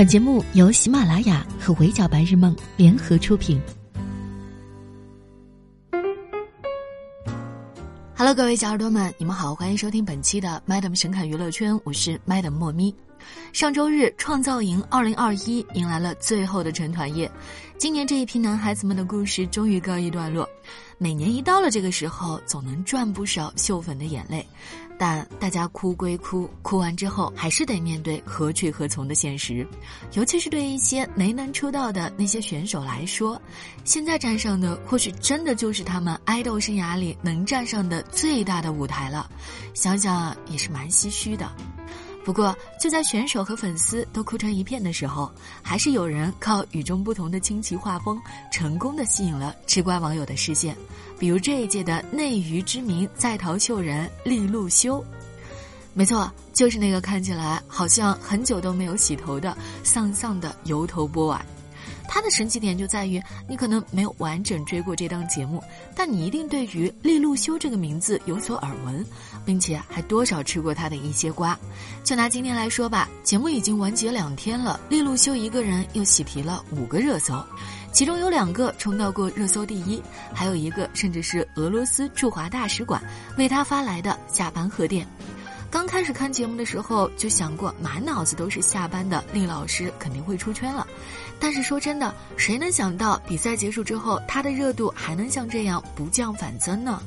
本节目由喜马拉雅和围剿白日梦联合出品。Hello，各位小耳朵们，你们好，欢迎收听本期的 Madam 神侃娱乐圈，我是 Madam 莫咪。上周日，创造营二零二一迎来了最后的成团夜，今年这一批男孩子们的故事终于告一段落。每年一到了这个时候，总能赚不少秀粉的眼泪，但大家哭归哭，哭完之后还是得面对何去何从的现实。尤其是对一些没能出道的那些选手来说，现在站上的或许真的就是他们爱豆生涯里能站上的最大的舞台了，想想也是蛮唏嘘的。不过，就在选手和粉丝都哭成一片的时候，还是有人靠与众不同的清奇画风，成功的吸引了吃瓜网友的视线。比如这一届的内娱之名在逃秀人利路修，没错，就是那个看起来好像很久都没有洗头的丧丧的油头波娃。他的神奇点就在于，你可能没有完整追过这档节目，但你一定对于利路修这个名字有所耳闻，并且还多少吃过他的一些瓜。就拿今天来说吧，节目已经完结两天了，利路修一个人又喜提了五个热搜，其中有两个冲到过热搜第一，还有一个甚至是俄罗斯驻华大使馆为他发来的下班贺电。刚开始看节目的时候，就想过满脑子都是下班的厉老师肯定会出圈了。但是说真的，谁能想到比赛结束之后，他的热度还能像这样不降反增呢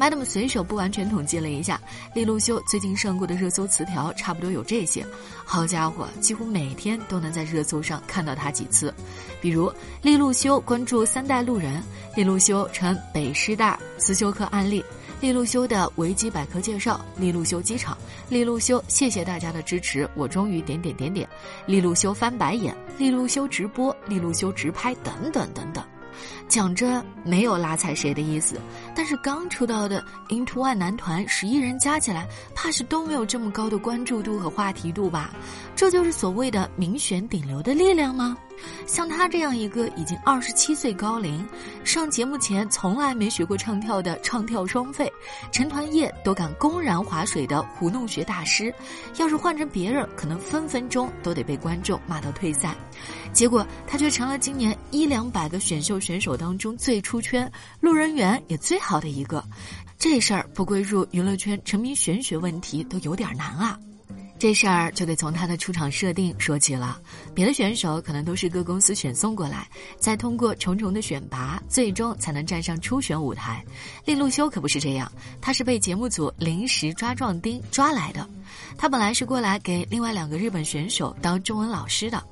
？Madam 随手不完全统计了一下，利路修最近上过的热搜词条差不多有这些。好家伙，几乎每天都能在热搜上看到他几次。比如，利路修关注三代路人，利路修成北师大思修课案例。利路修的维基百科介绍，利路修机场，利路修谢谢大家的支持，我终于点点点点，利路修翻白眼，利路修直播，利路修直拍，等等等等。讲真，没有拉踩谁的意思，但是刚出道的 Into One 男团十一人加起来，怕是都没有这么高的关注度和话题度吧？这就是所谓的民选顶流的力量吗？像他这样一个已经二十七岁高龄，上节目前从来没学过唱跳的唱跳双废，成团夜都敢公然划水的胡弄学大师，要是换成别人，可能分分钟都得被观众骂到退赛。结果他却成了今年一两百个选秀选手当中最出圈、路人缘也最好好的一个。这事儿不归入娱乐圈沉迷玄学问题都有点难啊。这事儿就得从他的出场设定说起了。别的选手可能都是各公司选送过来，再通过重重的选拔，最终才能站上初选舞台。利路修可不是这样，他是被节目组临时抓壮丁抓来的。他本来是过来给另外两个日本选手当中文老师的。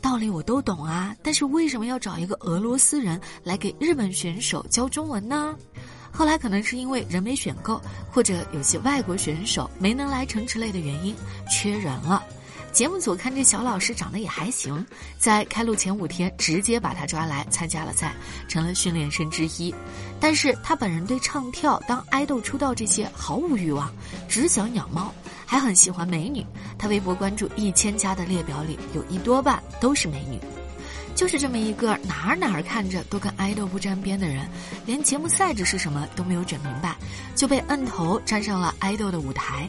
道理我都懂啊，但是为什么要找一个俄罗斯人来给日本选手教中文呢？后来可能是因为人没选够，或者有些外国选手没能来城池类的原因，缺人了。节目组看这小老师长得也还行，在开录前五天直接把他抓来参加了赛，成了训练生之一。但是他本人对唱跳、当爱豆出道这些毫无欲望，只想养猫，还很喜欢美女。他微博关注一千家的列表里，有一多半都是美女。就是这么一个哪儿哪儿看着都跟爱豆不沾边的人，连节目赛制是什么都没有整明白，就被摁头站上了爱豆的舞台。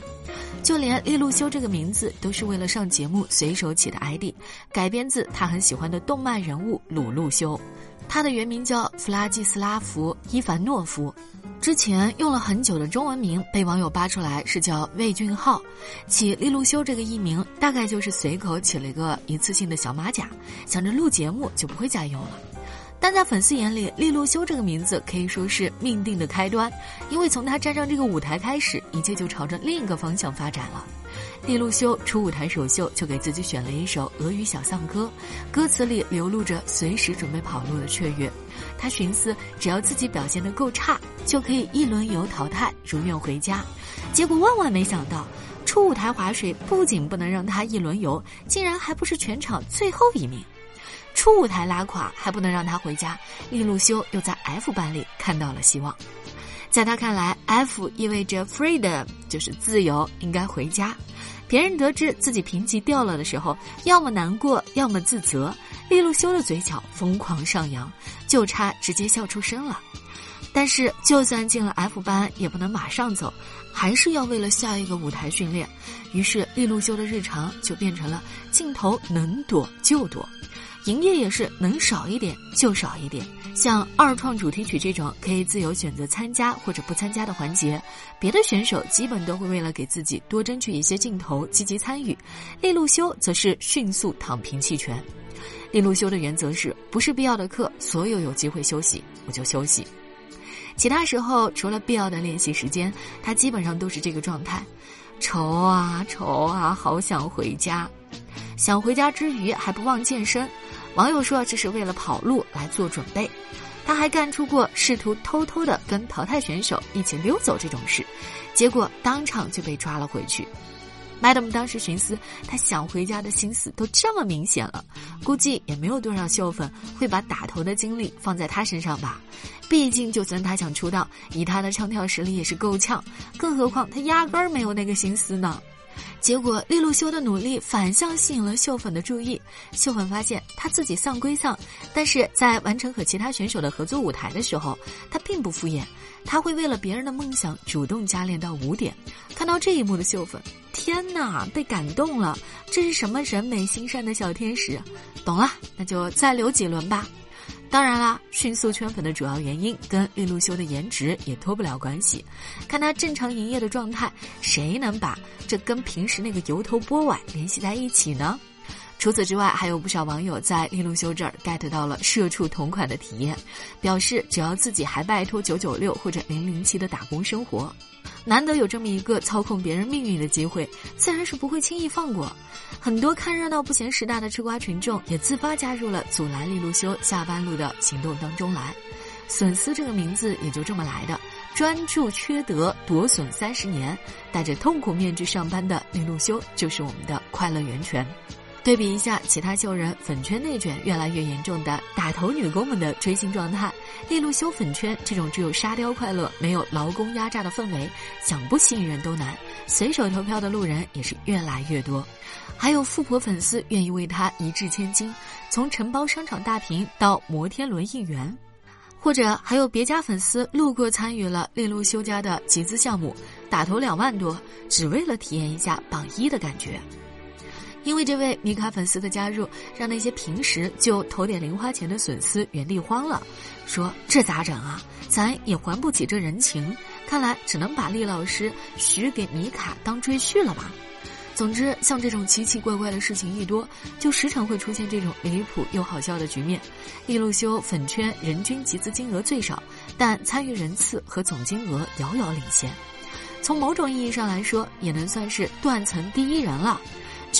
就连利路修这个名字都是为了上节目随手起的 ID，改编自他很喜欢的动漫人物鲁路修。他的原名叫弗拉季斯拉夫·伊凡诺夫。之前用了很久的中文名被网友扒出来是叫魏俊浩，起利路修这个艺名大概就是随口起了一个一次性的小马甲，想着录节目就不会再用了。但在粉丝眼里，利路修这个名字可以说是命定的开端，因为从他站上这个舞台开始，一切就朝着另一个方向发展了。利路修出舞台首秀就给自己选了一首俄语小丧歌，歌词里流露着随时准备跑路的雀跃。他寻思，只要自己表现得够差，就可以一轮游淘汰，如愿回家。结果万万没想到，出舞台划水不仅不能让他一轮游，竟然还不是全场最后一名。初舞台拉垮还不能让他回家，利路修又在 F 班里看到了希望。在他看来，F 意味着 freedom，就是自由，应该回家。别人得知自己评级掉了的时候，要么难过，要么自责。利路修的嘴角疯狂上扬，就差直接笑出声了。但是就算进了 F 班，也不能马上走，还是要为了下一个舞台训练。于是利路修的日常就变成了镜头能躲就躲。营业也是能少一点就少一点，像二创主题曲这种可以自由选择参加或者不参加的环节，别的选手基本都会为了给自己多争取一些镜头积极参与，利路修则是迅速躺平弃权。利路修的原则是不是必要的课，所有有机会休息我就休息，其他时候除了必要的练习时间，他基本上都是这个状态，愁啊愁啊，好想回家。想回家之余还不忘健身，网友说这是为了跑路来做准备。他还干出过试图偷偷的跟淘汰选手一起溜走这种事，结果当场就被抓了回去。Madam 当时寻思，他想回家的心思都这么明显了，估计也没有多少秀粉会把打头的精力放在他身上吧。毕竟就算他想出道，以他的唱跳实力也是够呛，更何况他压根儿没有那个心思呢。结果，利路修的努力反向吸引了秀粉的注意。秀粉发现他自己丧归丧，但是在完成和其他选手的合作舞台的时候，他并不敷衍，他会为了别人的梦想主动加练到五点。看到这一幕的秀粉，天哪，被感动了！这是什么人美心善的小天使？懂了，那就再留几轮吧。当然啦，迅速圈粉的主要原因跟利路修的颜值也脱不了关系。看他正常营业的状态，谁能把这跟平时那个油头波碗联系在一起呢？除此之外，还有不少网友在利路修这儿 get 到了社畜同款的体验，表示只要自己还拜托九九六或者零零七的打工生活。难得有这么一个操控别人命运的机会，自然是不会轻易放过。很多看热闹不嫌事大的吃瓜群众也自发加入了阻拦利路修下班路的行动当中来。损丝这个名字也就这么来的，专注缺德夺损三十年，戴着痛苦面具上班的利路修就是我们的快乐源泉。对比一下其他秀人粉圈内卷越来越严重的打头女工们的追星状态，利路修粉圈这种只有沙雕快乐没有劳工压榨的氛围，想不吸引人都难。随手投票的路人也是越来越多，还有富婆粉丝愿意为他一掷千金，从承包商场大屏到摩天轮一员，或者还有别家粉丝路过参与了利路修家的集资项目，打头两万多，只为了体验一下榜一的感觉。因为这位米卡粉丝的加入，让那些平时就投点零花钱的损丝原地慌了，说这咋整啊？咱也还不起这人情，看来只能把厉老师许给米卡当赘婿了吧。总之，像这种奇奇怪怪的事情一多，就时常会出现这种离谱又好笑的局面。利路修粉圈人均集资金额最少，但参与人次和总金额遥遥领先，从某种意义上来说，也能算是断层第一人了。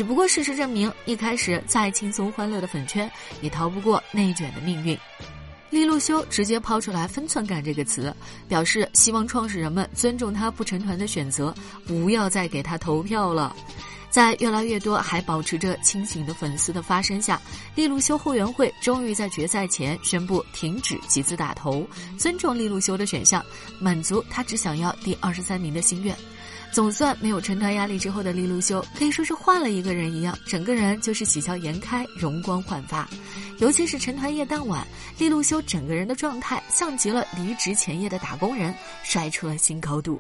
只不过事实证明，一开始再轻松欢乐的粉圈，也逃不过内卷的命运。利路修直接抛出来“分寸感”这个词，表示希望创始人们尊重他不成团的选择，不要再给他投票了。在越来越多还保持着清醒的粉丝的发声下，利路修后援会终于在决赛前宣布停止集资打头，尊重利路修的选项，满足他只想要第二十三名的心愿。总算没有成团压力之后的利路修，可以说是换了一个人一样，整个人就是喜笑颜开、容光焕发。尤其是成团夜当晚，利路修整个人的状态像极了离职前夜的打工人，摔出了新高度。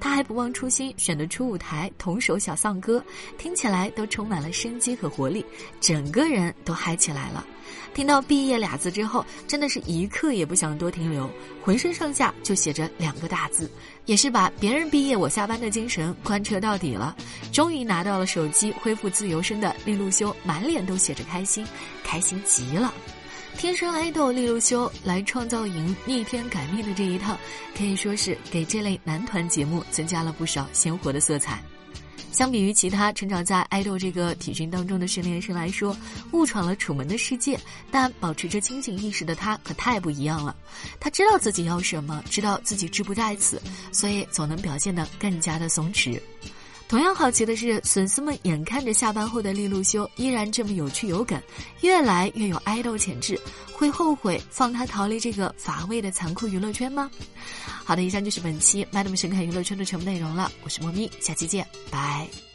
他还不忘初心，选的初舞台同手小丧歌，听起来都充满了生机和活力，整个人都嗨起来了。听到“毕业”俩字之后，真的是一刻也不想多停留，浑身上下就写着两个大字，也是把别人毕业我下班的精神贯彻到底了。终于拿到了手机，恢复自由身的利路修，满脸都写着开心，开心极了。天生爱豆利路修来创造营逆天改命的这一趟，可以说是给这类男团节目增加了不少鲜活的色彩。相比于其他成长在爱豆这个体群当中的训练生来说，误闯了楚门的世界，但保持着清醒意识的他可太不一样了。他知道自己要什么，知道自己志不在此，所以总能表现得更加的松弛。同样好奇的是，粉丝们眼看着下班后的利路修依然这么有趣有梗，越来越有爱豆潜质，会后悔放他逃离这个乏味的残酷娱乐圈吗？好的，以上就是本期 Madam 神侃娱乐圈的全部内容了，我是莫咪，下期见，拜。